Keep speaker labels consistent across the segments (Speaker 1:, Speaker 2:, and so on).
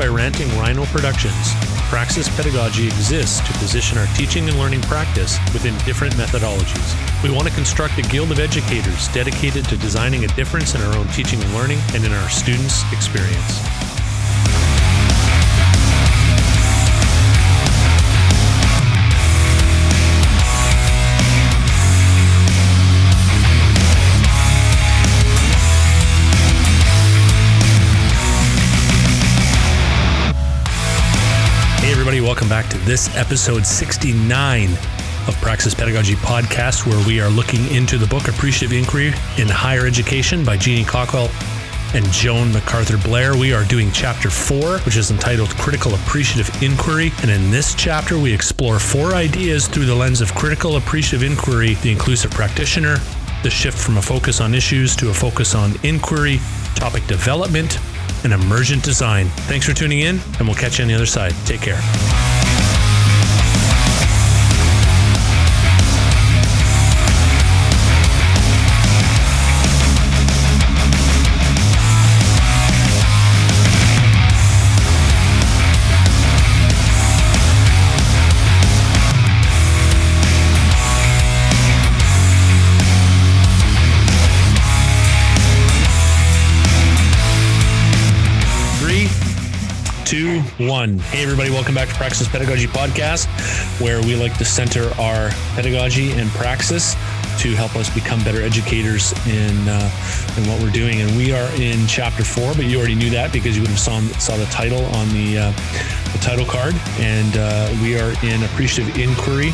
Speaker 1: by Ranting Rhino Productions, Praxis Pedagogy exists to position our teaching and learning practice within different methodologies. We want to construct a guild of educators dedicated to designing a difference in our own teaching and learning and in our students' experience. Welcome back to this episode 69 of Praxis Pedagogy Podcast, where we are looking into the book Appreciative Inquiry in Higher Education by Jeanie Cockell and Joan McArthur-Blair. We are doing chapter four, which is entitled Critical Appreciative Inquiry. And in this chapter, we explore four ideas through the lens of critical appreciative inquiry, the inclusive practitioner, the shift from a focus on issues to a focus on inquiry, topic development, and emergent design. Thanks for tuning in, and we'll catch you on the other side. Take care. Hey, everybody, welcome back to Praxis Pedagogy Podcast, where we like to center our pedagogy and praxis to help us become better educators in uh, in what we're doing. And we are in chapter four, but you already knew that because you would have saw, saw the title on the, uh, the title card. And uh, we are in appreciative inquiry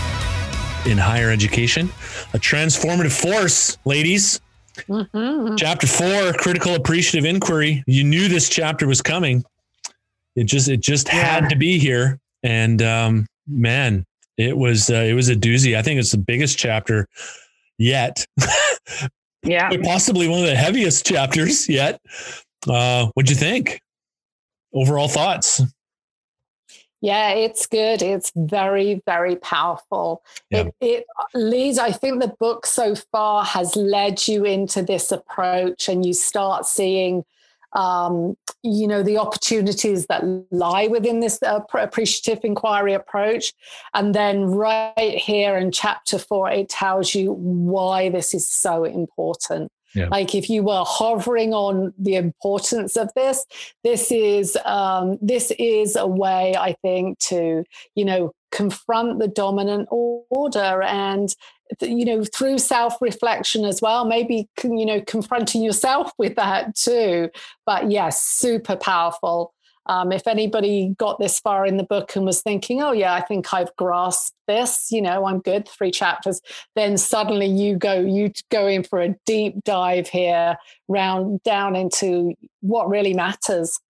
Speaker 1: in higher education, a transformative force, ladies.
Speaker 2: Mhm.
Speaker 1: Chapter four, critical appreciative inquiry. You knew this chapter was coming. It just it just had to be here. And um, man, it was uh, it was a doozy. I think it's the biggest chapter yet,
Speaker 2: Yeah.
Speaker 1: but possibly one of the heaviest chapters yet. Uh, what'd you think? Overall thoughts?
Speaker 3: Yeah, it's good. It's very, very powerful.
Speaker 1: Yeah.
Speaker 3: It, it leads, I think the book so far has led you into this approach, and you start seeing, um, you know, the opportunities that lie within this uh, appreciative inquiry approach. And then right here in chapter four, it tells you why this is so important.
Speaker 1: Yeah.
Speaker 3: Like if you were hovering on the importance of this, this is um, this is a way I think to you know confront the dominant order and you know through self-reflection as well maybe you know confronting yourself with that too but yes super powerful um, if anybody got this far in the book and was thinking oh yeah i think i've grasped this you know i'm good three chapters then suddenly you go you go in for a deep dive here round down into what really matters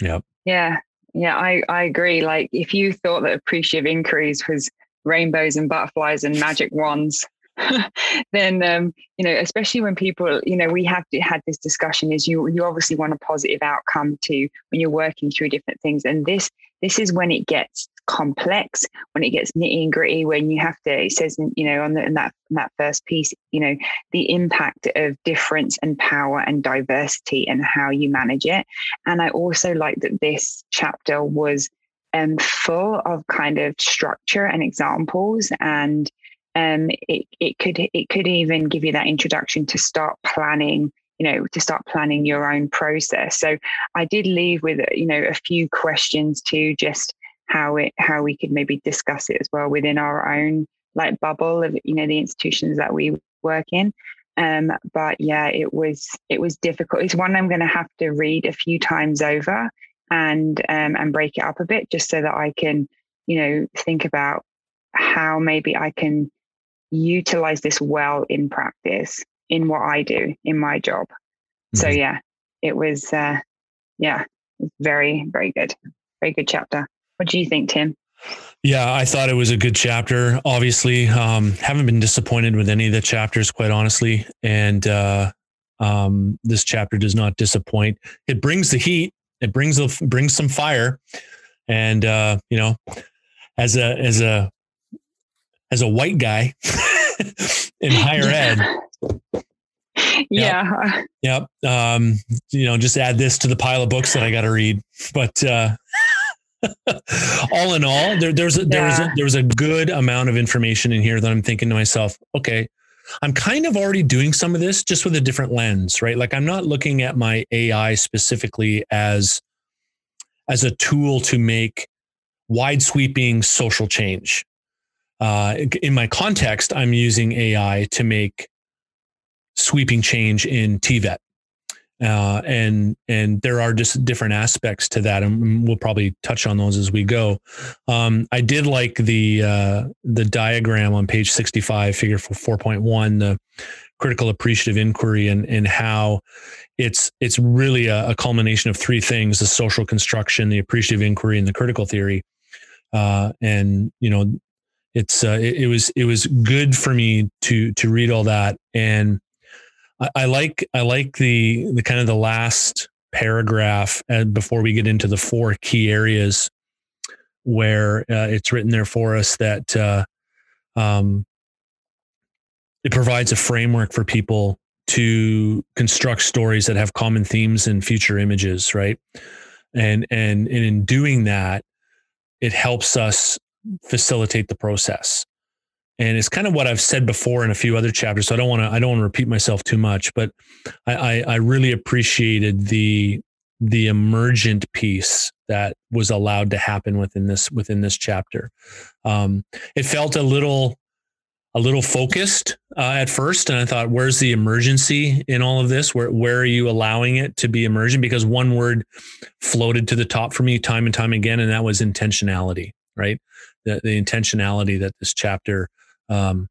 Speaker 1: Yep.
Speaker 2: Yeah. Yeah. I, I agree. Like if you thought that appreciative inquiries was rainbows and butterflies and magic wands, then um, you know, especially when people, you know, we have had this discussion is you you obviously want a positive outcome to when you're working through different things. And this this is when it gets complex, when it gets nitty and gritty, when you have to, it says, you know, on, the, that that first piece, you know, the impact of difference and power and diversity and how you manage it. And I also like that this chapter was um, full of kind of structure and examples and um, it, it could it could even give you that introduction to start planning you know to start planning your own process so i did leave with you know a few questions to just how it how we could maybe discuss it as well within our own like bubble of you know the institutions that we work in um but yeah it was it was difficult it's one i'm going to have to read a few times over and um and break it up a bit just so that i can you know think about how maybe i can utilize this well in practice in what I do in my job. So
Speaker 1: Mhm.
Speaker 2: yeah, it was uh yeah, very, very good. Very good chapter. What do you think, Tim?
Speaker 1: Yeah, I thought it was a good chapter. Obviously, um, haven't been disappointed with any of the chapters, quite honestly. And uh, um, this chapter does not disappoint. It brings the heat. It brings the brings some fire. And uh, you know, as a as a as a white guy in higher ed,
Speaker 2: yeah.
Speaker 1: Yep. Um, you know, just add this to the pile of books that I got to read. But uh, all in all, there, there's a, there yeah. a, there was a good amount of information in here that I'm thinking to myself, okay, I'm kind of already doing some of this just with a different lens, right? Like I'm not looking at my AI specifically as as a tool to make wide sweeping social change. Uh, in my context, I'm using AI to make sweeping change in TVET. Uh, and and there are just different aspects to that, and we'll probably touch on those as we go. Um, I did like the uh, the diagram on page sixty five, figure four point one, the critical appreciative inquiry, and and how it's it's really a, a, culmination of three things: the social construction, the appreciative inquiry, and the critical theory. Uh, and you know, it's uh, it, it was it was good for me to to read all that and I, I like I like the the kind of the last paragraph and uh, before we get into the four key areas where uh, it's written there for us that uh, um, it provides a framework for people to construct stories that have common themes and future images, right? And and and in doing that, it helps us facilitate the process and it's kind of what I've said before in a few other chapters. So I don't want to I don't want to repeat myself too much, but I, I, I really appreciated the the emergent piece that was allowed to happen within this within this chapter. Um, it felt a little a little focused uh, at first, and I thought, "Where's the emergency in all of this? Where where are you allowing it to be emergent?" Because one word floated to the top for me time and time again, and that was intentionality. Right, the the intentionality that this chapter um,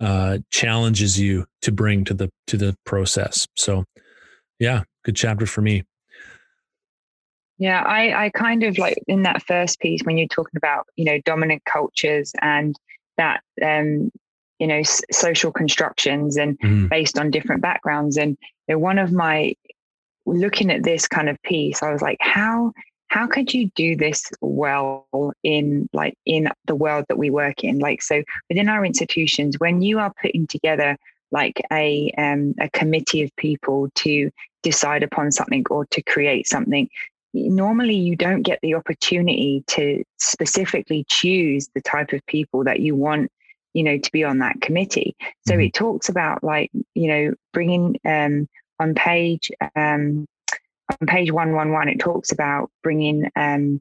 Speaker 1: uh, challenges you to bring to the to the process. So, yeah, good chapter for me.
Speaker 2: Yeah, I I kind of like in that first piece when you're talking about you know dominant cultures and that um you know s- social constructions and mm. based on different backgrounds and you know, one of my looking at this kind of piece i was like how how could you do this well in like in the world that we work in like so within our institutions when you are putting together like a um, a committee of people to decide upon something or to create something normally you don't get the opportunity to specifically choose the type of people that you want you know to be on that committee so mm-hmm. it talks about like you know bringing um on page um on page 111, it talks about bringing um,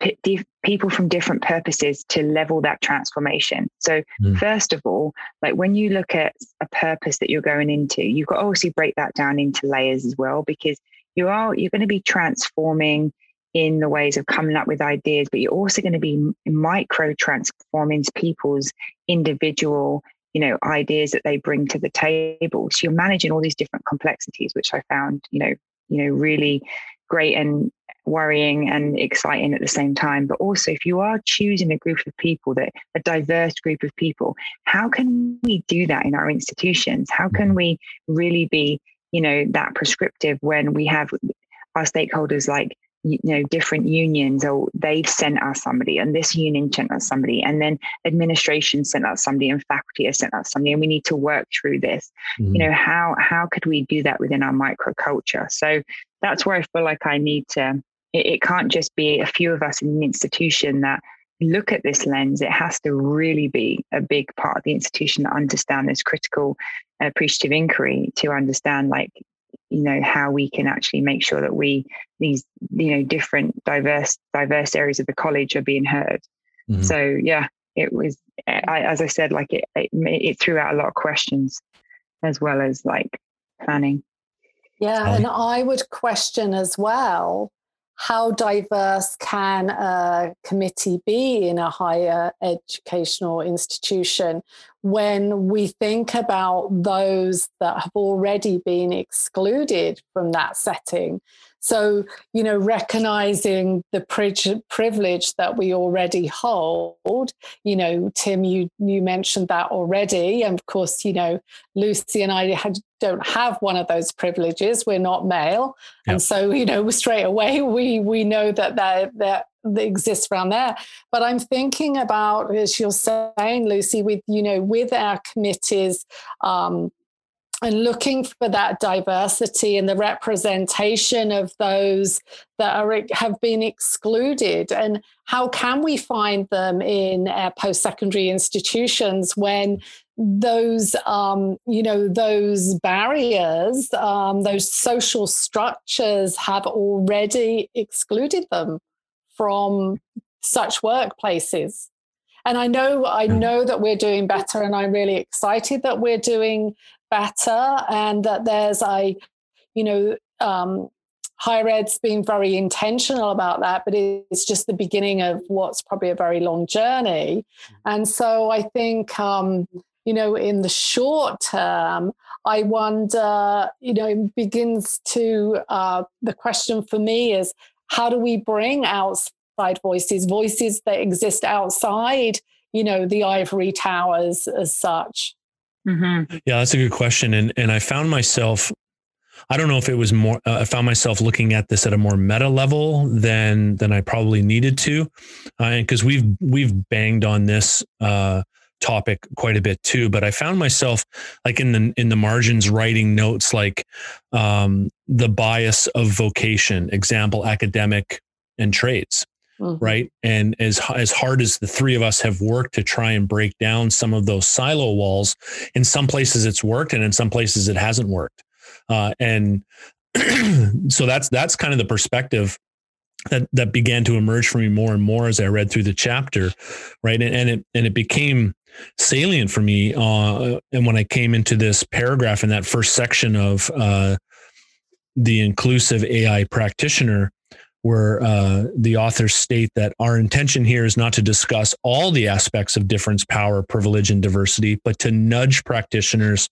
Speaker 2: p- people from different purposes to level that transformation. So, mm. first of all, like when you look at a purpose that you're going into, you've got to obviously break that down into layers as well, because you are you're going to be transforming in the ways of coming up with ideas, but you're also going to be micro transforming people's individual you know ideas that they bring to the table so you're managing all these different complexities which i found you know you know really great and worrying and exciting at the same time. But also if you are choosing a group of people that a diverse group of people how can we do that in our institutions? How can we really be you know that prescriptive when we have our stakeholders like you know different unions or they've sent us somebody and this union sent us somebody and then administration sent us somebody and faculty has sent us somebody and we need to work through this. Mm-hmm. you know how how could we do that within our microculture? So that's where i feel like i need to it, it can't just be a few of us in an institution that look at this lens. It has to really be a big part of the institution that understand this critical appreciative inquiry to understand like you know how we can actually make sure that we these you know different diverse diverse areas of the college are being heard. Mm-hmm. so yeah it was I, as i said like it, it it threw out a lot of questions as well as like planning.
Speaker 3: Yeah and i would question as well how diverse can a committee be in a higher educational institution when we think about those that have already been excluded from that setting? So, you know, recognizing the privilege that we already hold, you know, Tim, you, you mentioned that already. And of course, you know, Lucy and I had, don't have one of those privileges. We're not male. Yep. And so, you know, straight away, we, we know that that, that that exists around there. But I'm thinking about, as you're saying, Lucy, with you know, with our committees, um, and looking for that diversity and the representation of those that are have been excluded and how can we find them in our post-secondary institutions when those um, you know those barriers um, those social structures have already excluded them from such workplaces and i know i hmm. know that we're doing better and i'm really excited that we're doing better and that there's a you know um, higher ed's been very intentional about that but it's just the beginning of what's probably a very long journey hmm. and so i think um, you know, in the short term, I wonder, you know, begins to, uh, the question for me is how do we bring outside voices, voices that exist outside, you know, the ivory towers as such?
Speaker 1: Mm-hmm. Yeah, that's a good question. And, and I found myself I don't know if it was more. Uh, I found myself looking at this at a more meta level than than I probably needed to, because uh, we've we've banged on this uh, topic quite a bit too but i found myself like in the in the margins writing notes like um, the bias of vocation example academic and trades mm-hmm. right and as as hard as the three of us have worked to try and break down some of those silo walls in some places it's worked and in some places it hasn't worked uh, and so that's that's kind of the perspective that that began to emerge for me more and more as I read through the chapter, right? And, and it and it became salient for me. Uh, and when I came into this paragraph in that first section of uh, the inclusive AI practitioner, where uh, the authors state that our intention here is not to discuss all the aspects of difference, power, privilege, and diversity, but to nudge practitioners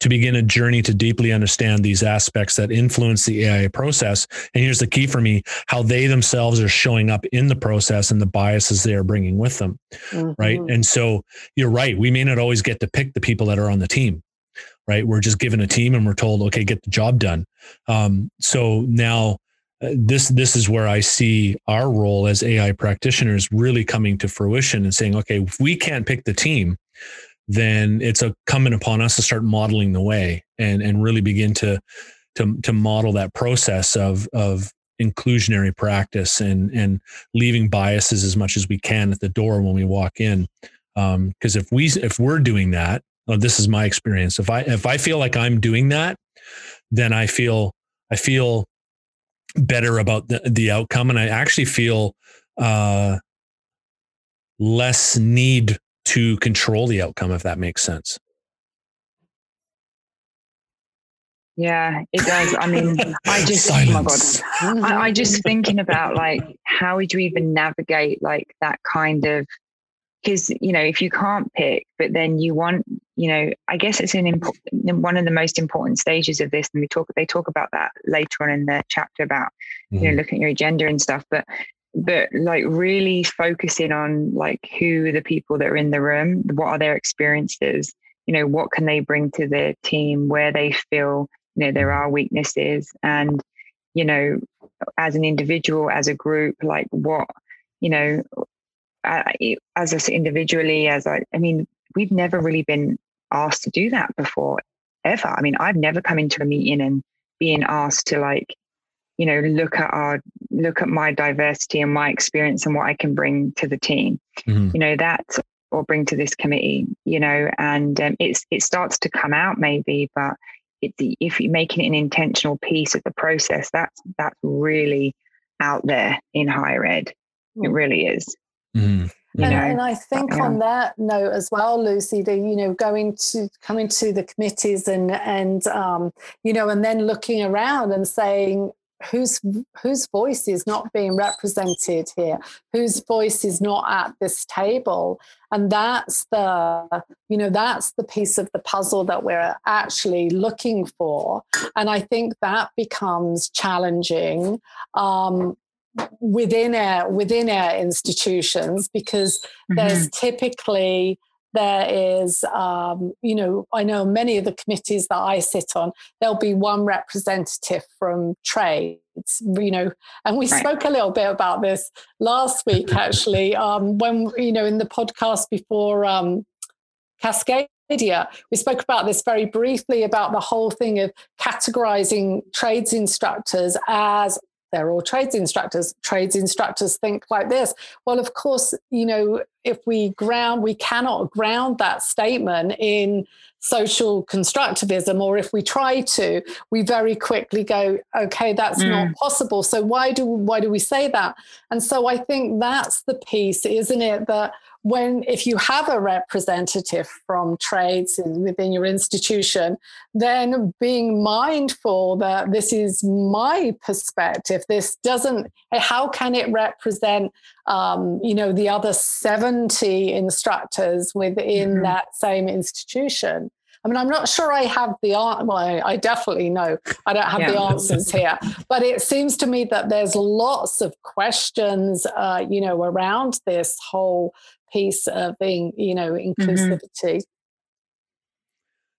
Speaker 1: to begin a journey to deeply understand these aspects that influence the AI process. And here's the key for me how they themselves are showing up in the process and the biases they are bringing with them. Mm-hmm. Right. And so you're right. We may not always get to pick the people that are on the team right? We're just given a team and we're told, okay, get the job done. Um, so now this this is where I see our role as AI practitioners really coming to fruition and saying, okay, if we can't pick the team, then it's incumbent upon us to start modeling the way and and really begin to to to model that process of of inclusionary practice and and leaving biases as much as we can at the door when we walk in. Because um, if we if we're doing that, well, this is my experience. If I if I feel like I'm doing that, then I feel I feel better about the, the outcome. And I actually feel uh, less need to control the outcome, if that makes sense.
Speaker 2: Yeah, it does. I mean, I just, Silence. oh my God, I, I just thinking about like, how would you even navigate like that kind of because you know if you can't pick but then you want you know i guess it's an important one of the most important stages of this and we talk they talk about that later on in the chapter about mm-hmm. you know mm-hmm. looking at your agenda and stuff but but like really focusing on like who are the people that are in the room what are their experiences you know what can they bring to the team where they feel you know there are weaknesses and you know as an individual as a group like what you know as us individually, as I, I mean, we've never really been asked to do that before, ever. I mean, I've never come into a meeting and being asked to like, you know, look at our, look at my diversity and my experience and what I can bring to the team. Mm-hmm. You know, that or bring to this committee. You know, and um, it's it starts to come out maybe, but it, if you're making it an intentional piece of the process, that's that's really out there in higher ed. It really is.
Speaker 3: Mm. And, and, I think yeah. on that note as well, Lucy, the you know going to coming to the committees and and um, you know and then looking around and saying whose whose voice is not being represented here, whose voice is not at this table, and that's the you know that's the piece of the puzzle that we're actually looking for, and I think that becomes challenging. Um, within our within our institutions because mm-hmm. there's typically there is um, you know i know many of the committees that i sit on there'll be one representative from trades you know and we right. spoke a little bit about this last week actually um, when you know in the podcast before um, cascade. We spoke about this very briefly about the whole thing of categorizing trades instructors as they're all trades instructors. Trades instructors think like this. Well, of course, you know, if we ground, we cannot ground that statement in social constructivism, or if we try to, we very quickly go, okay, that's mm. not possible. So why do why do we say that? And so I think that's the piece, isn't it? That when if you have a representative from trades within your institution then being mindful that this is my perspective this doesn't how can it represent um, you know the other 70 instructors within mm-hmm. that same institution I mean, I'm not sure I have the answer. Well, I, I, definitely know I don't have yeah. the answers here, but it seems to me that there's lots of questions, uh, you know, around this whole piece of being, you know, mm-hmm. inclusivity. Mm-hmm.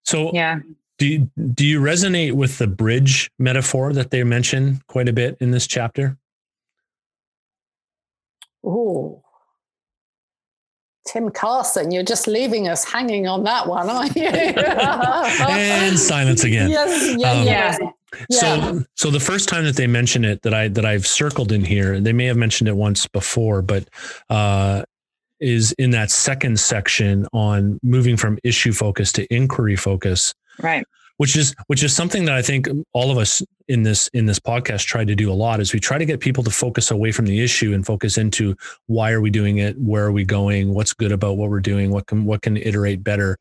Speaker 1: So, yeah. Do you, do you resonate with the bridge metaphor that they mention quite a bit in this chapter?
Speaker 3: Oh, Tim Carson, you're just leaving us hanging on that one, aren't you?
Speaker 1: and silence again.
Speaker 3: Yes, yeah, um, yeah.
Speaker 1: So, so the first time that they mention it, that I that I've circled in here, they may have mentioned it once before, but uh, is in that second section on moving from issue focus to inquiry focus.
Speaker 2: Right.
Speaker 1: Which is which is something that I think all of us in this in this podcast try to do a lot is we try to get people to focus away from the issue and focus into why are we doing it, where are we going, what's good about what we're doing, what can what can iterate better,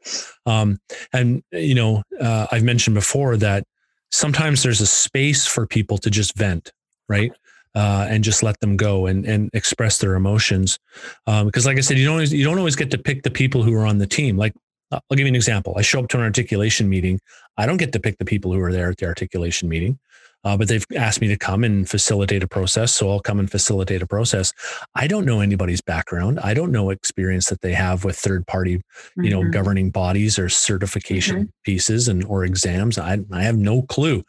Speaker 1: um, and you know uh, I've mentioned before that sometimes there's a space for people to just vent, right? uh, and just let them go and and express their emotions. Um, because, like I said, you don't always, you don't always get to pick the people who are on the team. Like I'll give you an example. I show up to an articulation meeting. I don't get to pick the people who are there at the articulation meeting. Uh, but they've asked me to come and facilitate a process. So I'll come and facilitate a process. I don't know anybody's background. I don't know experience that they have with third party, mm-hmm. you know, mm-hmm. governing bodies or certification mm-hmm. pieces and or exams. I, I have no clue.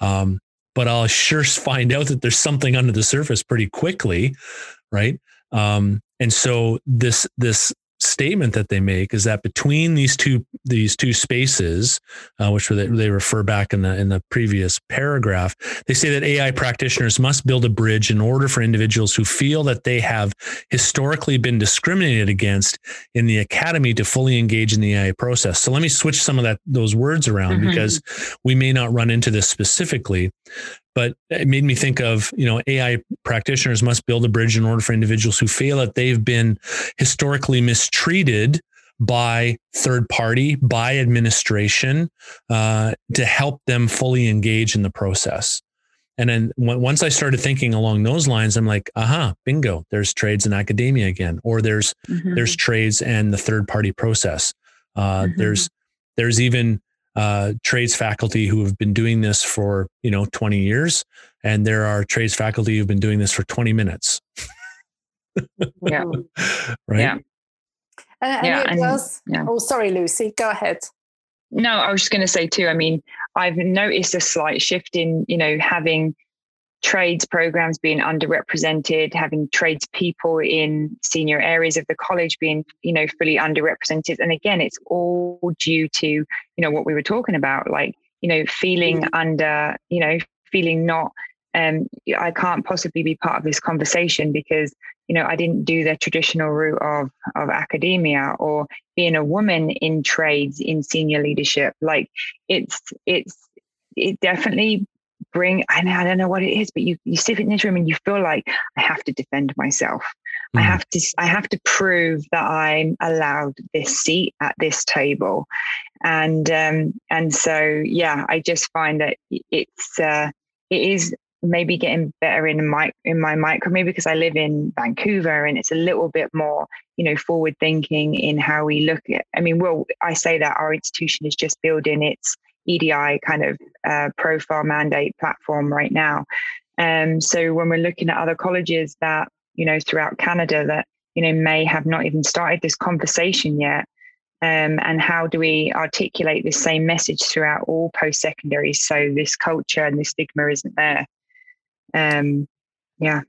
Speaker 1: Um, but I'll sure find out that there's something under the surface pretty quickly, right? Um, and so this this statement that they make is that between these two these two spaces, uh, which they, they refer back in the in the previous paragraph, they say that AI practitioners must build a bridge in order for individuals who feel that they have historically been discriminated against in the academy to fully engage in the AI process. So let me switch some of that those words around mm-hmm. because we may not run into this specifically, but it made me think of you know ai practitioners must build a bridge in order for individuals who feel that they've been historically mistreated by third party by administration uh, to help them fully engage in the process and then once i started thinking along those lines i'm like aha bingo there's trades in academia again or there's mm-hmm. there's trades and the third party process uh, mm-hmm. there's there's even uh, trades faculty who have been doing this for you know 20 years. And there are trades faculty who've been doing this for 20 minutes.
Speaker 2: Yeah.
Speaker 1: Right?
Speaker 3: Yeah. And, and yeah, it and, does yeah. oh sorry lucy. Go ahead.
Speaker 2: No i was just going to say too i mean i've noticed a slight shift in you know having trades programs being underrepresented, having trades people in senior areas of the college being, you know, fully underrepresented. And again, it's all due to, you know, what we were talking about, like, you know, feeling mm-hmm. under, you know, feeling not, um, I can't possibly be part of this conversation because, you know, I didn't do the traditional route of of academia or being a woman in trades in senior leadership. Like it's it's it definitely bring I, I don't know what it is but you you sit in this room and you feel like i have to defend myself mm-hmm. i have to i have to prove that i'm allowed this seat at this table and um and so yeah i just find that it's uh it is maybe getting better in my in my micro maybe because I live in Vancouver and it's a little bit more you know forward thinking in how we look at I mean well I say that our institution is just building its EDI kind of uh, profile mandate platform right now. Um, so when we're looking at other colleges that, you know, throughout Canada that, you know, may have not even started this conversation yet, um, and how do we articulate this same message throughout all post secondary so this culture and this stigma isn't there? Um, yeah.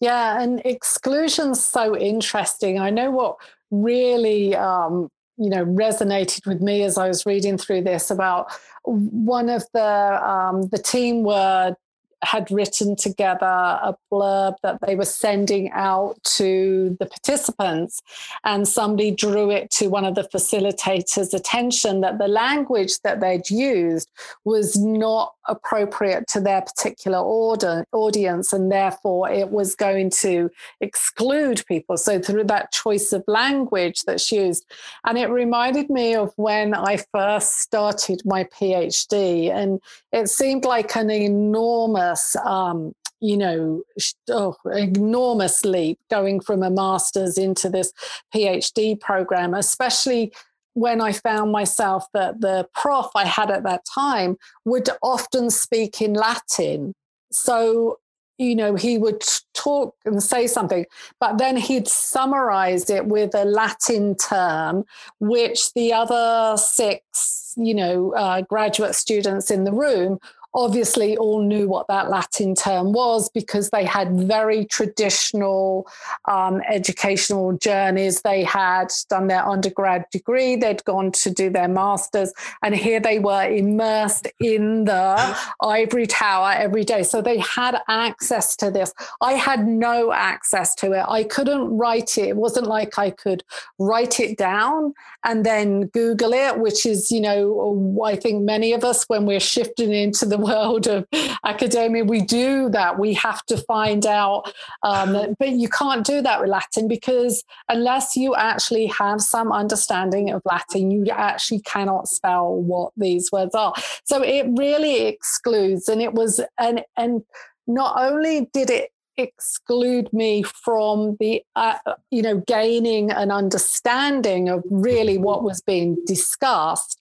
Speaker 3: Yeah, and exclusion's so interesting. I know what really um, you know resonated with me as I was reading through this about one of the um, the team were had written together a blurb that they were sending out to the participants, and somebody drew it to one of the facilitators' attention that the language that they'd used was not appropriate to their particular order, audience, and therefore it was going to exclude people. So, through that choice of language that's used, and it reminded me of when I first started my PhD, and it seemed like an enormous um, you know, oh, enormous leap going from a master's into this PhD program, especially when I found myself that the prof I had at that time would often speak in Latin. So, you know, he would talk and say something, but then he'd summarize it with a Latin term, which the other six, you know, uh, graduate students in the room obviously all knew what that Latin term was because they had very traditional um, educational journeys. They had done their undergrad degree, they'd gone to do their master's, and here they were immersed in the ivory tower every day. So they had access to this. I had no access to it. I couldn't write it. It wasn't like I could write it down and then Google it, which is, you know, I think many of us, when we're shifting into the world of academia, we do that. We have to find out, um, but you can't do that with Latin because unless you actually have some understanding of Latin, you actually cannot spell what these words are. So it really excludes, and it was, and and not only did it exclude me from the uh, you know gaining an understanding of really what was being discussed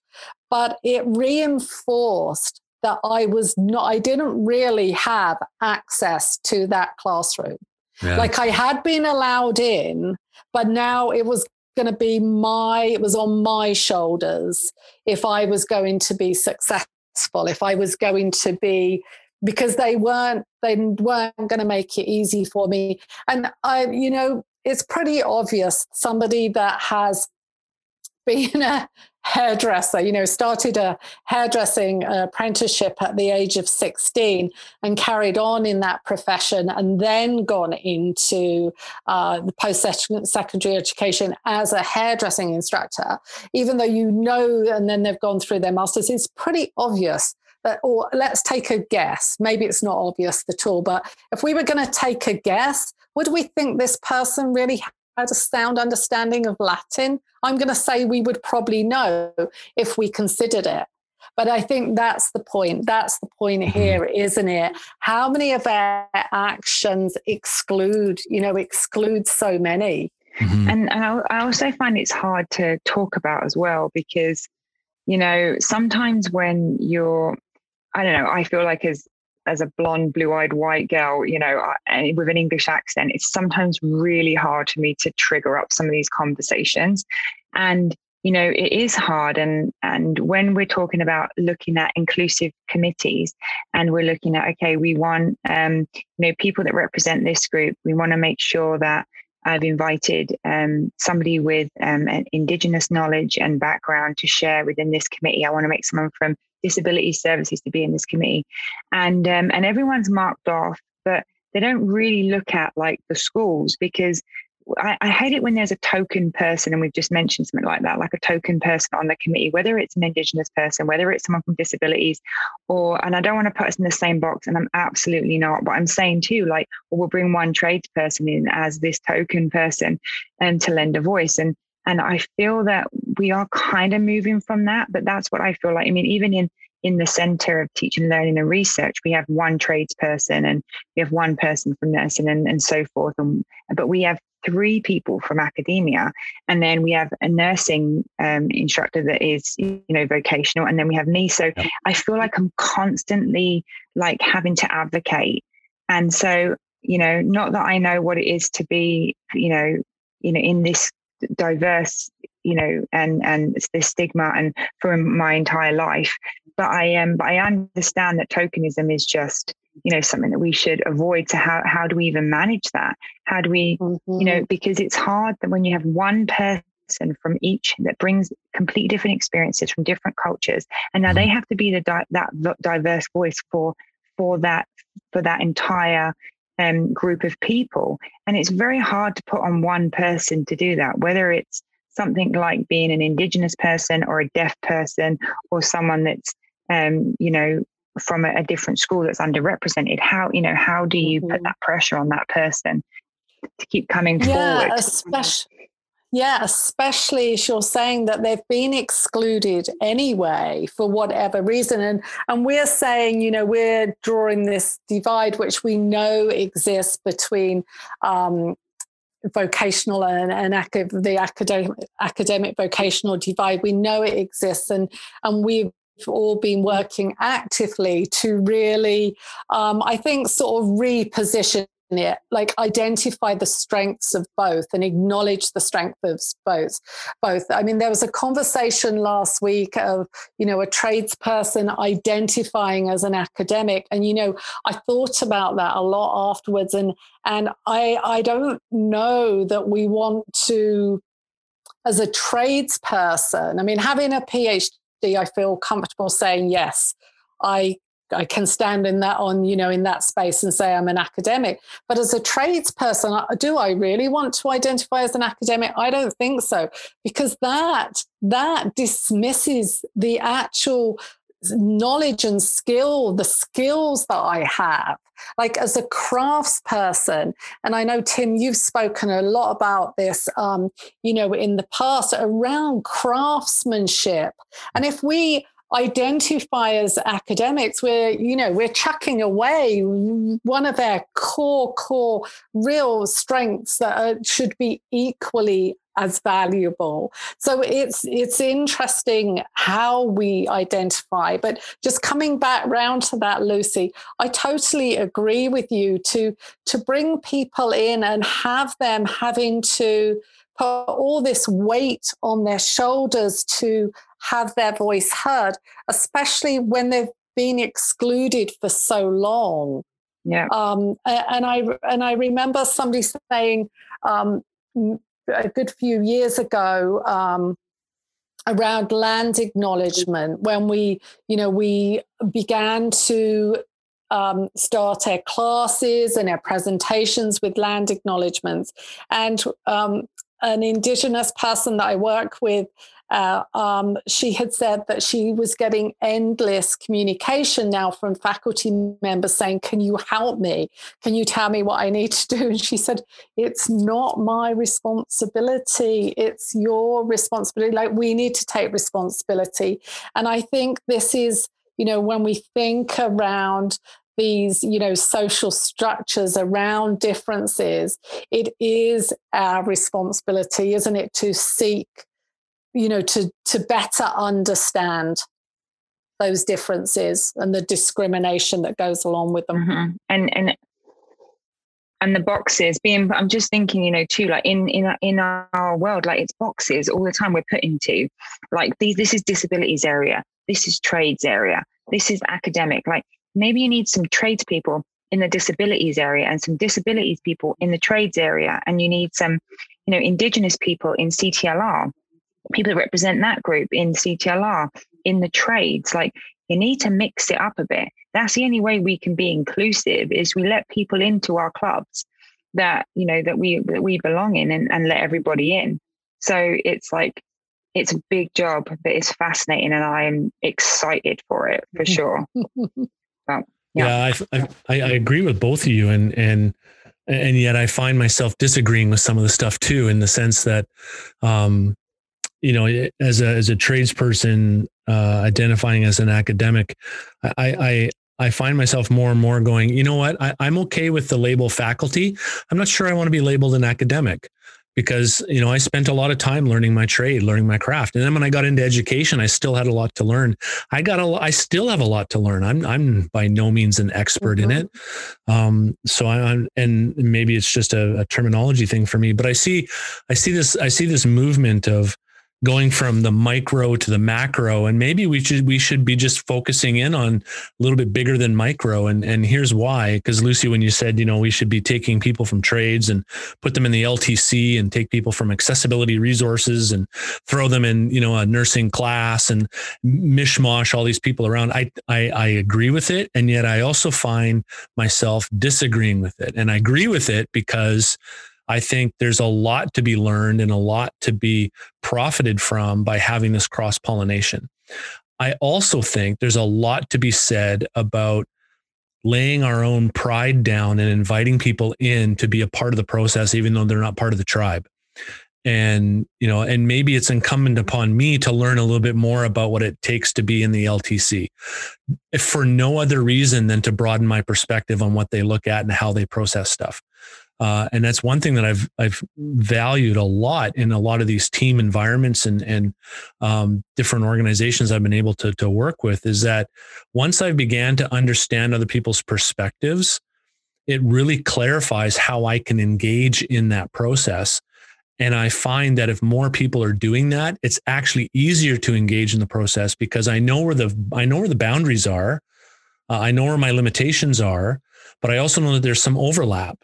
Speaker 3: but it reinforced that I was not, I didn't really have access to that classroom. Yeah. Like I had been allowed in, but now it was going to be my, it was on my shoulders if I was going to be successful, if I was going to be, because they weren't, they weren't going to make it easy for me. And I, you know, it's pretty obvious somebody that has been a, hairdresser, you know, started a hairdressing apprenticeship at the age of 16 and carried on in that profession and then gone into uh, the post secondary education as a hairdressing instructor, even though you know, and then they've gone through their masters, it's pretty obvious. That, or let's take a guess. Maybe it's not obvious at all, but if we were going to take a guess, would we think this person really had a sound understanding of Latin, I'm going to say we would probably know if we considered it. But I think that's the point. That's the point mm-hmm. here, isn't it? How many of our actions exclude, you know, exclude so many?
Speaker 2: Mm-hmm. And, and I also find it's hard to talk about as well because, you know, sometimes when you're, I don't know, I feel like as as a blonde, blue eyed white girl, you know, with an English accent, it's sometimes really hard for me to trigger up some of these conversations. And, you know, it is hard. And, and when we're talking about looking at inclusive committees and we're looking at, okay, we want, um, you know, people that represent this group, we want to make sure that I've invited um, somebody with um, an Indigenous knowledge and background to share within this committee. I want to make someone from disability services to be in this committee, and um, and everyone's marked off, but they don't really look at like the schools because I, I, hate it when there's a token person, and we've just mentioned something like that, like a token person on the committee, whether it's an Indigenous person, whether it's someone from disabilities, or, and I don't want to put us in the same box, and I'm absolutely not, but I'm saying too, like, well, we'll bring one tradesperson in as this token person and to lend a voice. And and I feel that we are kind of moving from that, but that's what I feel like. I mean, even in in the center of teaching, learning and research, we have one tradesperson and we have one person from nursing and, and so forth. And, but we have three people from academia and then we have a nursing um, instructor that is you know vocational and then we have me so yeah. i feel like i'm constantly like having to advocate and so you know not that i know what it is to be you know you know in this diverse you know and and this stigma and for my entire life but i am um, but i understand that tokenism is just you know something that we should avoid so how, how do we even manage that how do we mm-hmm. you know mm-hmm. because it's hard that when you have one person from each that brings completely different experiences from different cultures, and now they mm-hmm. have to be the di- that diverse voice for for that for that entire um, group of people. And it's very hard to put on one person to do that, whether it's something like being an indigenous person or a deaf person or someone that's um, you know from a, a, different school that's underrepresented how you know how do you mm-hmm. put that pressure on that person to keep coming
Speaker 3: yeah,
Speaker 2: forward
Speaker 3: especially yeah, especially as you're saying that they've been excluded anyway for whatever reason. And and we're saying, you know, we're drawing this divide which we know exists between um, vocational and, and the academic academic vocational divide. We know it exists and and we've all been working actively to really, um, I think, sort of reposition it like identify the strengths of both and acknowledge the strength of both both. I mean there was a conversation last week of you know a tradesperson identifying as an academic and you know i thought about that a lot afterwards and and i i don't know that we want to as a tradesperson i mean having a phd i feel comfortable saying yes I I can stand in that on, you know, in that space and say I'm an academic. But as a tradesperson, do I really want to identify as an academic? I don't think so, because that that dismisses the actual knowledge and skill, the skills that I have. Like as a craftsperson, and I know Tim, you've spoken a lot about this, um, you know, in the past around craftsmanship. And if we identify as academics. We're you know we're chucking away one of their core core real strengths that are, should be equally as valuable. So it's it's interesting how we identify but just coming back round to that lucy i totally agree with you to to bring people in and have them having to put all this weight on their shoulders to have their voice heard, especially when they've been excluded for so long.
Speaker 2: Yeah.
Speaker 3: Um, and I and I remember somebody saying um, a good few years ago um, around land acknowledgement when we, you know, we began to um, start our classes and our presentations with land acknowledgements. And um, an Indigenous person that I work with uh, um, she had said that she was getting endless communication now from faculty members saying, Can you help me? Can you tell me what I need to do? And she said, It's not my responsibility, it's your responsibility. Like, we need to take responsibility. And I think this is, you know, when we think around these you know social structures around differences it is our responsibility isn't it to seek you know to to better understand those differences and the discrimination that goes along with them
Speaker 2: mm-hmm. and and and the boxes being i'm just thinking you know too like in in in our world like it's boxes all the time we're put into like these this is disabilities area this is trades area this is academic like maybe you need some tradespeople in the disabilities area and some disabilities people in the trades area and you need some you know indigenous people in ctlr people that represent that group in CTLR, in the trades. Like you need to mix it up a bit. That's the only way we can be inclusive is we let people into our clubs that, you know, that we that we belong in and, and let everybody in. So it's like it's a big job, but it's fascinating and I'm excited for it for sure.
Speaker 1: yeah, yeah I, I, I agree with both of you and and and yet I find myself disagreeing with some of the stuff too, in the sense that, um, you know, as a as a tradesperson, uh, identifying as an academic, I, I I find myself more and more going, you know what? I, I'm okay with the label faculty. I'm not sure I want to be labeled an academic because you know I spent a lot of time learning my trade, learning my craft, and then when I got into education, I still had a lot to learn. I got a, I still have a lot to learn. I'm I'm by no means an expert mm-hmm. in it, um, so I'm and maybe it's just a, a terminology thing for me. But I see I see this I see this movement of going from the micro to the macro. And maybe we should we should be just focusing in on a little bit bigger than micro. And and here's why. Because lucy when you said you know we should be taking people from trades and put them in the ltc and take people from accessibility resources and throw them in you know a nursing class and mishmash all these people around. I i, I agree with it. And yet i also find myself disagreeing with it. And i agree with it because I think there's a lot to be learned and a lot to be profited from by having this cross pollination. I also think there's a lot to be said about laying our own pride down and inviting people in to be a part of the process, even though they're not part of the tribe. And, you know, and maybe it's incumbent upon me to learn a little bit more about what it takes to be in the LTC, if for no other reason than to broaden my perspective on what they look at and how they process stuff. Uh, and that's one thing that I've I've valued a lot in a lot of these team environments and and um, different organizations I've been able to to work with is that once I began to understand other people's perspectives, it really clarifies how I can engage in that process. And I find that if more people are doing that, it's actually easier to engage in the process because I know where the I know where the boundaries are, uh, I know where my limitations are, but I also know that there's some overlap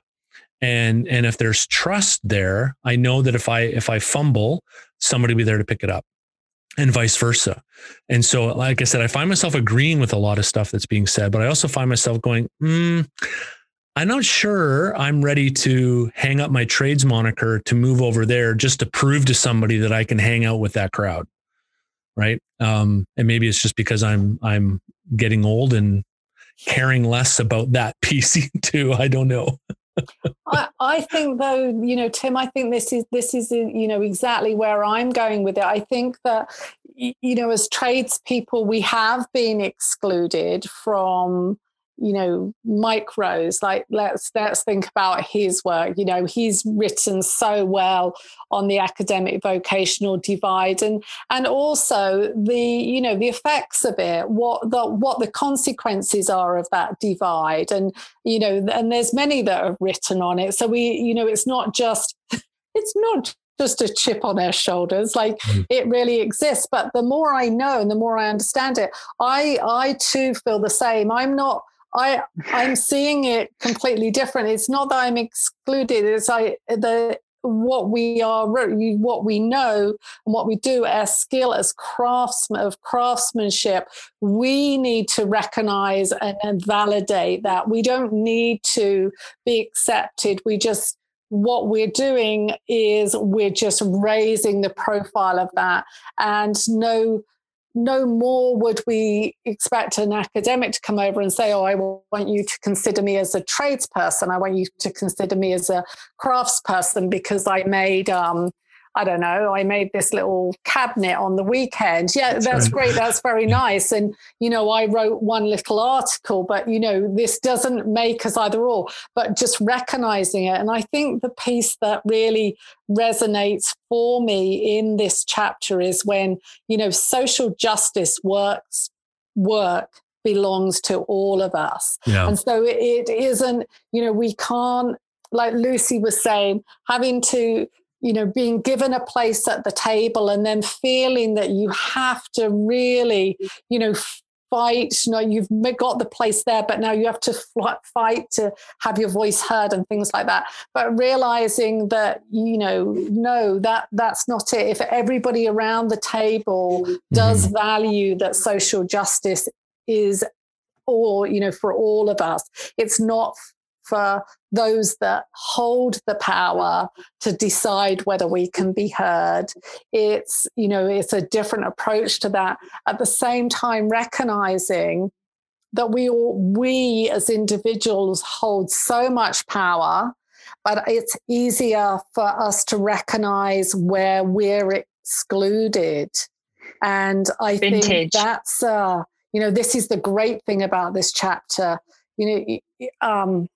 Speaker 1: and and if there's trust there i know that if i if i fumble somebody will be there to pick it up and vice versa. And so like i said i find myself agreeing with a lot of stuff that's being said but i also find myself going mm, i'm not sure i'm ready to hang up my trades moniker to move over there just to prove to somebody that i can hang out with that crowd. Right? Um, and maybe it's just because i'm i'm getting old and caring less about that piece too. I don't know
Speaker 3: I, I think though you know tim i think this is this is you know exactly where i'm going with it. I think that you know as tradespeople we have been excluded from you know Mike Rose like let's let's think about his work. You know he's written so well on the academic vocational divide and and also the you know the effects of it what the what the consequences are of that divide. And you know and there's many that have written on it. So we you know it's not just it's not just a chip on our shoulders like mm. it really exists. But the more i know and the more i understand it i i too feel the same. I'm not I I'm seeing it completely different. It's not that I'm excluded. It's I the what we are, what we know, and what we do, as skill as craftsmen of craftsmanship. We need to recognize and, and validate that. We don't need to be accepted. We just what we're doing is we're just raising the profile of that and no no more would we expect an academic to come over and say, Oh, I want you to consider me as a tradesperson. I want you to consider me as a craftsperson because I made um, I don't know, I made this little cabinet on the weekend. Yeah, that's, that's great. That's very nice. And, you know, I wrote one little article, but, you know, this doesn't make us either or, but just recognizing it. And I think the piece that really resonates for me in this chapter is when, you know, social justice works, work belongs to all of us. Yeah. And so it isn't, you know, we can't, like Lucy was saying, having to you know, being given a place at the table and then feeling that you have to really, you know, fight. You know, you've got the place there, but now you have to fight to have your voice heard and things like that. But realizing that, you know, no, that that's not it. If everybody around the table does mm-hmm. value that social justice is or you know for all of us it's not for those that hold the power to decide whether we can be heard. It's you know it's a different approach to that. At the same time recognizing that we all we as individuals hold so much power but it's easier for us to recognize where we're excluded. And i Vintage. think that's uh you know this is the great thing about this chapter. You know um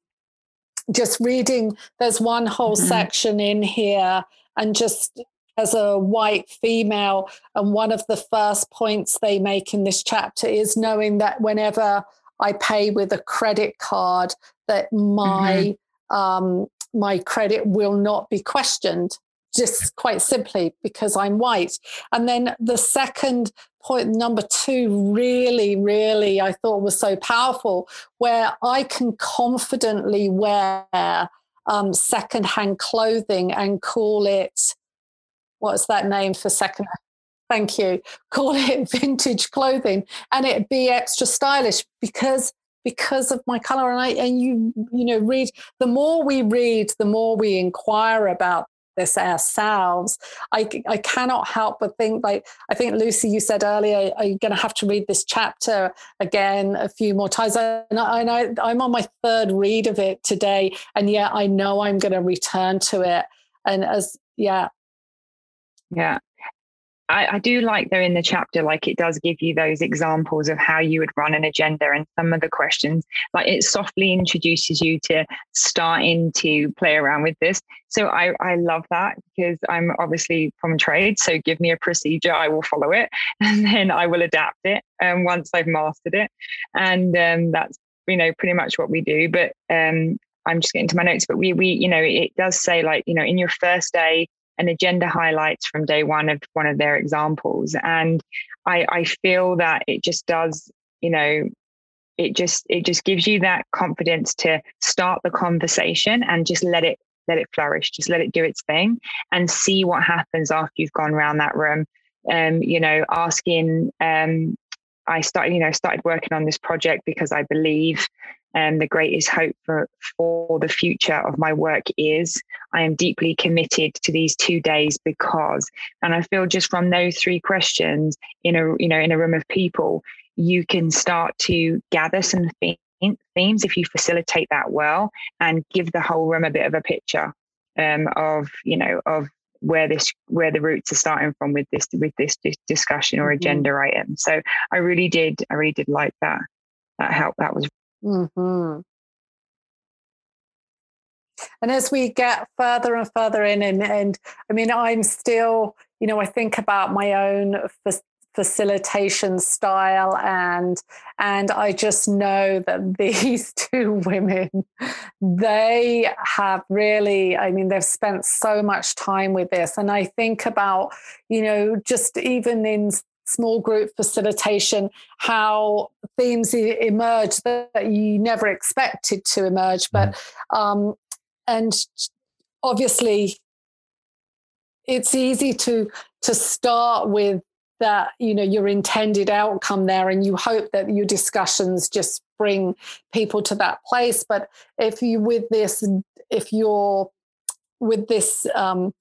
Speaker 3: just reading, there's one whole mm-hmm. section in here, and just as a white female, and one of the first points they make in this chapter is knowing that whenever I pay with a credit card, that my mm-hmm. um, my credit will not be questioned just quite simply because I'm white. And then the second point, number two, really, really, I thought was so powerful, where I can confidently wear um, secondhand clothing and call it, what's that name for second? Thank you. Call it vintage clothing and it be extra stylish because because of my color and I and you you know read the more we read the more we inquire about this ourselves. I, I cannot help but think like I think Lucy you said earlier are you going to have to read this chapter again a few more times? And, I, and I, I'm on my third read of it today and yet I know I'm going to return to it. And as yeah.
Speaker 2: Yeah I, I, do like though in the chapter, like it does give you those examples of how you would run an agenda and some of the questions, like it softly introduces you to starting to play around with this. So I, I love that because I'm obviously from trade. So give me a procedure, I will follow it and then I will adapt it um, once I've mastered it. And um, that's, you know, pretty much what we do. But um, I'm just getting to my notes, but we, we, you know, it does say like, you know, in your first day, an agenda highlights from day one of one of their examples. And I, I feel that it just does, you know, it just it just gives you that confidence to start the conversation and just let it let it flourish just let it do its thing and see what happens after you've gone around that room um you know asking um i started you know started working on this project because i believe um, the greatest hope for, for the future of my work is I am deeply committed to these two days because, and I feel just from those three questions in a you know in a room of people, you can start to gather some themes if you facilitate that well and give the whole room a bit of a picture um, of you know of where this where the roots are starting from with this with this, discussion or mm-hmm. agenda mm-hmm. item. So I really did I really did like that that help that was
Speaker 3: Mm-hmm. And as we get further and further in, and, and I mean, I'm still, you know, I think about my own facilitation style and and I just know that these two women they have really I mean they've spent so much time with this and I think about you know just even in small group facilitation, how themes emerge that you never expected to emerge. But mm-hmm. um, and obviously, it's easy to to start with that you know your intended outcome there and you hope that your discussions just bring people to that place but if you with this if you're with this um,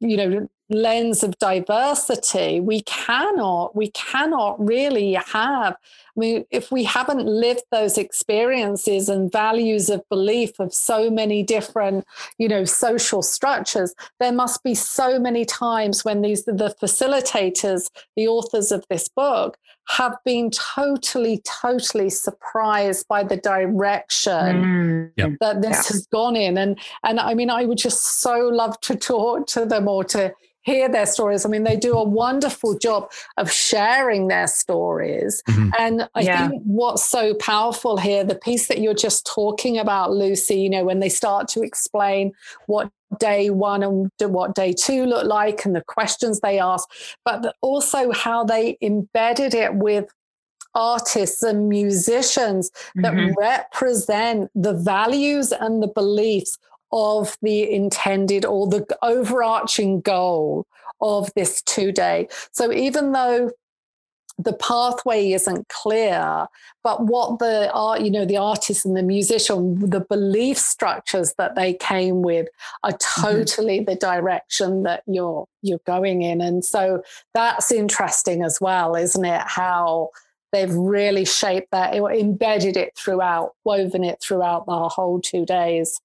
Speaker 3: you know lens of diversity we cannot we cannot really have i mean if we haven't lived those experiences and values of belief of so many different you know social structures there must be so many times when these the facilitators the authors of this book have been totally totally surprised by the direction mm. that this yeah. has gone in and and i mean i would just so love to talk to them or to hear their stories. I mean, they do a wonderful job of sharing their stories. Mm-hmm. And I yeah. think what's so powerful here, the piece that you're just talking about, Lucy, you know, when they start to explain what day one and what day two look like and the questions they ask, but also how they embedded it with artists and musicians that mm-hmm. represent the values and the beliefs of the intended or the overarching goal of this two day. So even though the pathway isn't clear, but what the art, you know, the artist and the musician, the belief structures that they came with are mm-hmm. totally mm-hmm. the direction that you're you're going in. And so that's interesting as well, isn't it? How they've really shaped that, embedded it throughout, woven it throughout the whole two days.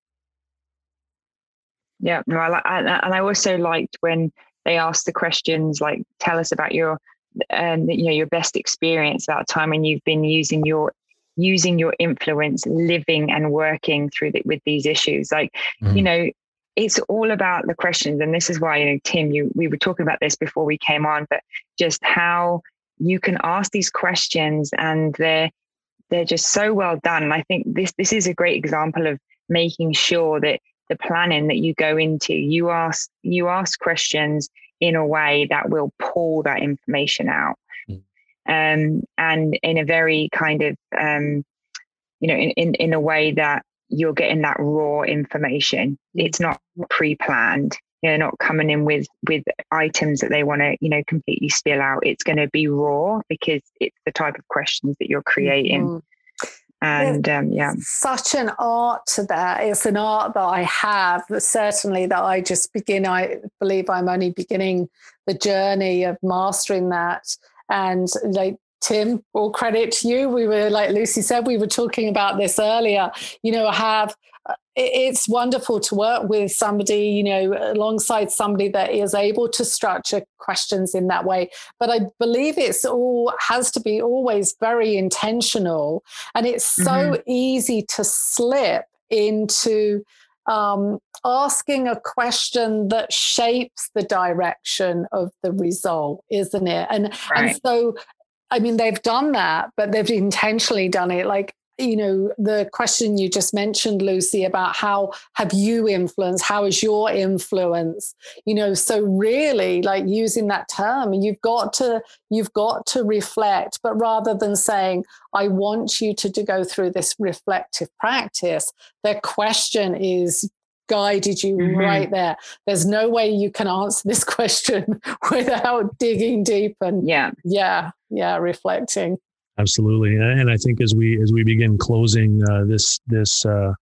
Speaker 2: Yeah, no, I like, and I also liked when they asked the questions like, "Tell us about your, um, you know, your best experience about time when you've been using your using your influence, living and working through the, with these issues." Like, mm. you know, it's all about the questions, and this is why you know, Tim, you we were talking about this before we came on, but just how you can ask these questions and they're they're just so well done. And I think this this is a great example of making sure that the planning that you go into. You ask you ask questions in a way that will pull that information out, mm. um, and in a very kind of um, you know in, in in a way that you're getting that raw information. Mm. It's not pre-planned. They're not coming in with with items that they want to, you know, completely spill out. It's going to be raw because it's the type of questions that you're creating. And um, yeah,
Speaker 3: such an art to that. It's an art that I have, certainly that I just begin. I believe I'm only beginning the journey of mastering that. And like Tim, all credit to you. We were, like Lucy said, we were talking about this earlier. You know, have uh, it's wonderful to work with somebody, you know, alongside somebody that is able to structure questions in that way. But I believe it's all has to be always very intentional. And it's so mm-hmm. easy to slip into um, asking a question that shapes the direction of the result, isn't it? And right. and so I mean, they've done that, but they've intentionally done it. Like, you know, the question you just mentioned, Lucy, about how have you influenced? How is your influence? You know, so really, like using that term, you've got to you've got to reflect, but rather than saying, "I want you to, to go through this reflective practice," their question is guided you mm-hmm. right there. There's no way you can answer this question without digging deep and
Speaker 2: yeah,
Speaker 3: yeah, yeah, reflecting.
Speaker 1: Absolutely, and I think as we as we begin closing uh, this this uh,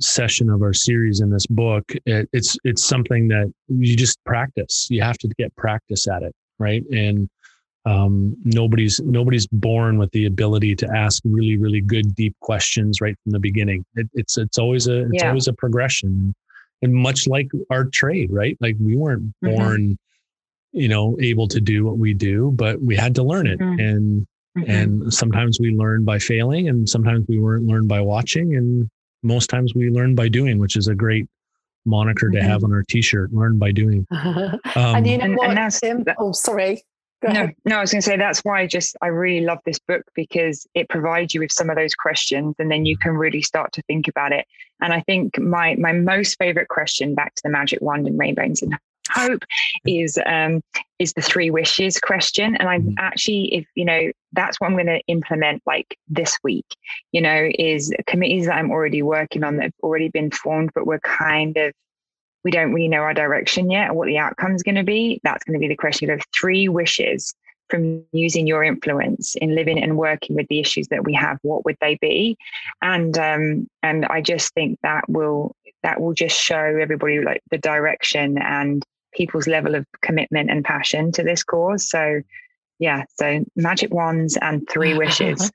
Speaker 1: session of our series in this book, it, it's it's something that you just practice. You have to get practice at it, right? And um, nobody's nobody's born with the ability to ask really really good deep questions right from the beginning it, it's it's always a it's yeah. always a progression and much like our trade right like we weren't mm-hmm. born mm-hmm. you know able to do what we do but we had to learn it mm-hmm. and mm-hmm. and sometimes we learn by failing and sometimes we weren't learn by watching and most times we learn by doing which is a great moniker to have mm-hmm. on our t-shirt learn by doing
Speaker 3: um, and you know what, and Tim, oh sorry
Speaker 2: no, no, I was going to say that's why I just I really love this book because it provides you with some of those questions, and then you can really start to think about it. And I think my my most favorite question, back to the magic wand and rainbows and hope, is um, is the three wishes question. And I'm mm-hmm. actually, if you know, that's what I'm going to implement like this week. You know, is committees that I'm already working on that have already been formed, but we're kind of we don't really know our direction yet or what the outcome is going to be, that's going to be the question. You have three wishes from using your influence in living and working with the issues that we have. What would they be? And um, and I just think that will that will just show everybody like the direction and people's level of commitment and passion to this cause. So yeah, so magic wands and three wishes.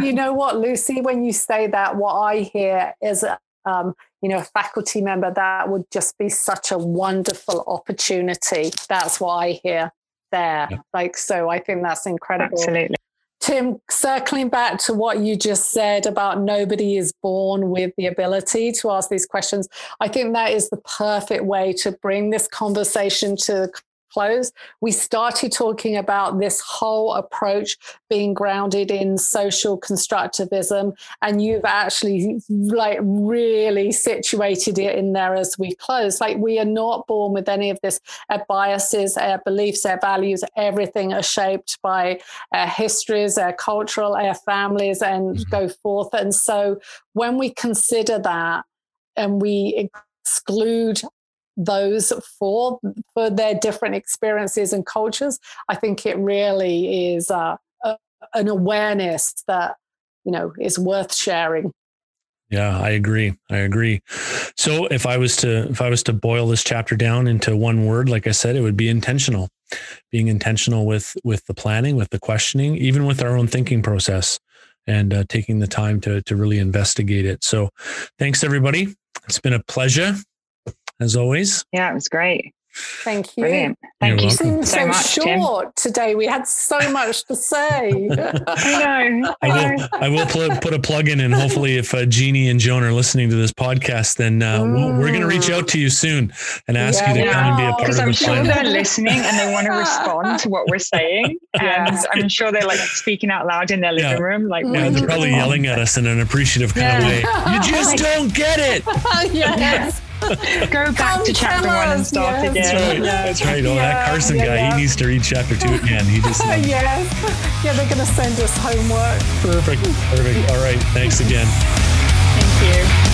Speaker 3: you know what, Lucy, when you say that, what I hear is um, you know, a faculty member, that would just be such a wonderful opportunity. That's what I hear there. Yeah. Like, so I think that's incredible.
Speaker 2: Absolutely.
Speaker 3: Tim, circling back to what you just said about nobody is born with the ability to ask these questions, I think that is the perfect way to bring this conversation to close, we started talking about this whole approach being grounded in social constructivism. And you've actually like really situated it in there as we close. Like we are not born with any of this. Our biases, our beliefs, our values, everything are shaped by our histories, our cultural, our families, and mm-hmm. go forth. And so when we consider that and we exclude those for for their different experiences and cultures i think it really is uh, a, an awareness that you know is worth sharing.
Speaker 1: Yeah i agree. I agree. So if i was to if i was to boil this chapter down into one word like i said it would be intentional. Being intentional with with the planning with the questioning even with our own thinking process and uh, taking the time to to really investigate it. So thanks everybody. It's been a pleasure as always.
Speaker 2: Yeah, it was great.
Speaker 3: Thank you.
Speaker 2: Brilliant. Thank
Speaker 1: You're
Speaker 2: you
Speaker 1: welcome.
Speaker 2: so,
Speaker 3: so
Speaker 2: much,
Speaker 3: short today. We had so much to say.
Speaker 2: I know.
Speaker 1: I will. I will pl- put a plug in, and hopefully, if uh, Jeanie and Joan are listening to this podcast, then uh, we'll, we're going to reach out to you soon and ask you to
Speaker 3: Yeah,
Speaker 1: come and be a
Speaker 3: yeah.
Speaker 1: part
Speaker 2: Because
Speaker 1: of
Speaker 2: I'm sure they're listening and they want to respond to what we're saying. And
Speaker 3: Yeah.
Speaker 2: I'm sure they're like speaking out loud in their living
Speaker 1: Yeah.
Speaker 2: room. Like,
Speaker 1: Yeah, they're probably yelling at us in an appreciative kind of way. You just don't get it.
Speaker 3: yes.
Speaker 2: Go back
Speaker 3: Come
Speaker 2: to chapter one and
Speaker 3: us,
Speaker 2: start
Speaker 3: yes.
Speaker 1: That's
Speaker 2: again.
Speaker 1: right.
Speaker 2: Yeah.
Speaker 1: That's right. Oh, that Carson
Speaker 3: yeah,
Speaker 1: guy,
Speaker 3: yeah.
Speaker 1: he needs to read chapter two again. He just
Speaker 3: yes. Yeah, they're going to send us homework.
Speaker 1: perfect. Perfect. All right. Thanks again.
Speaker 2: Thank you.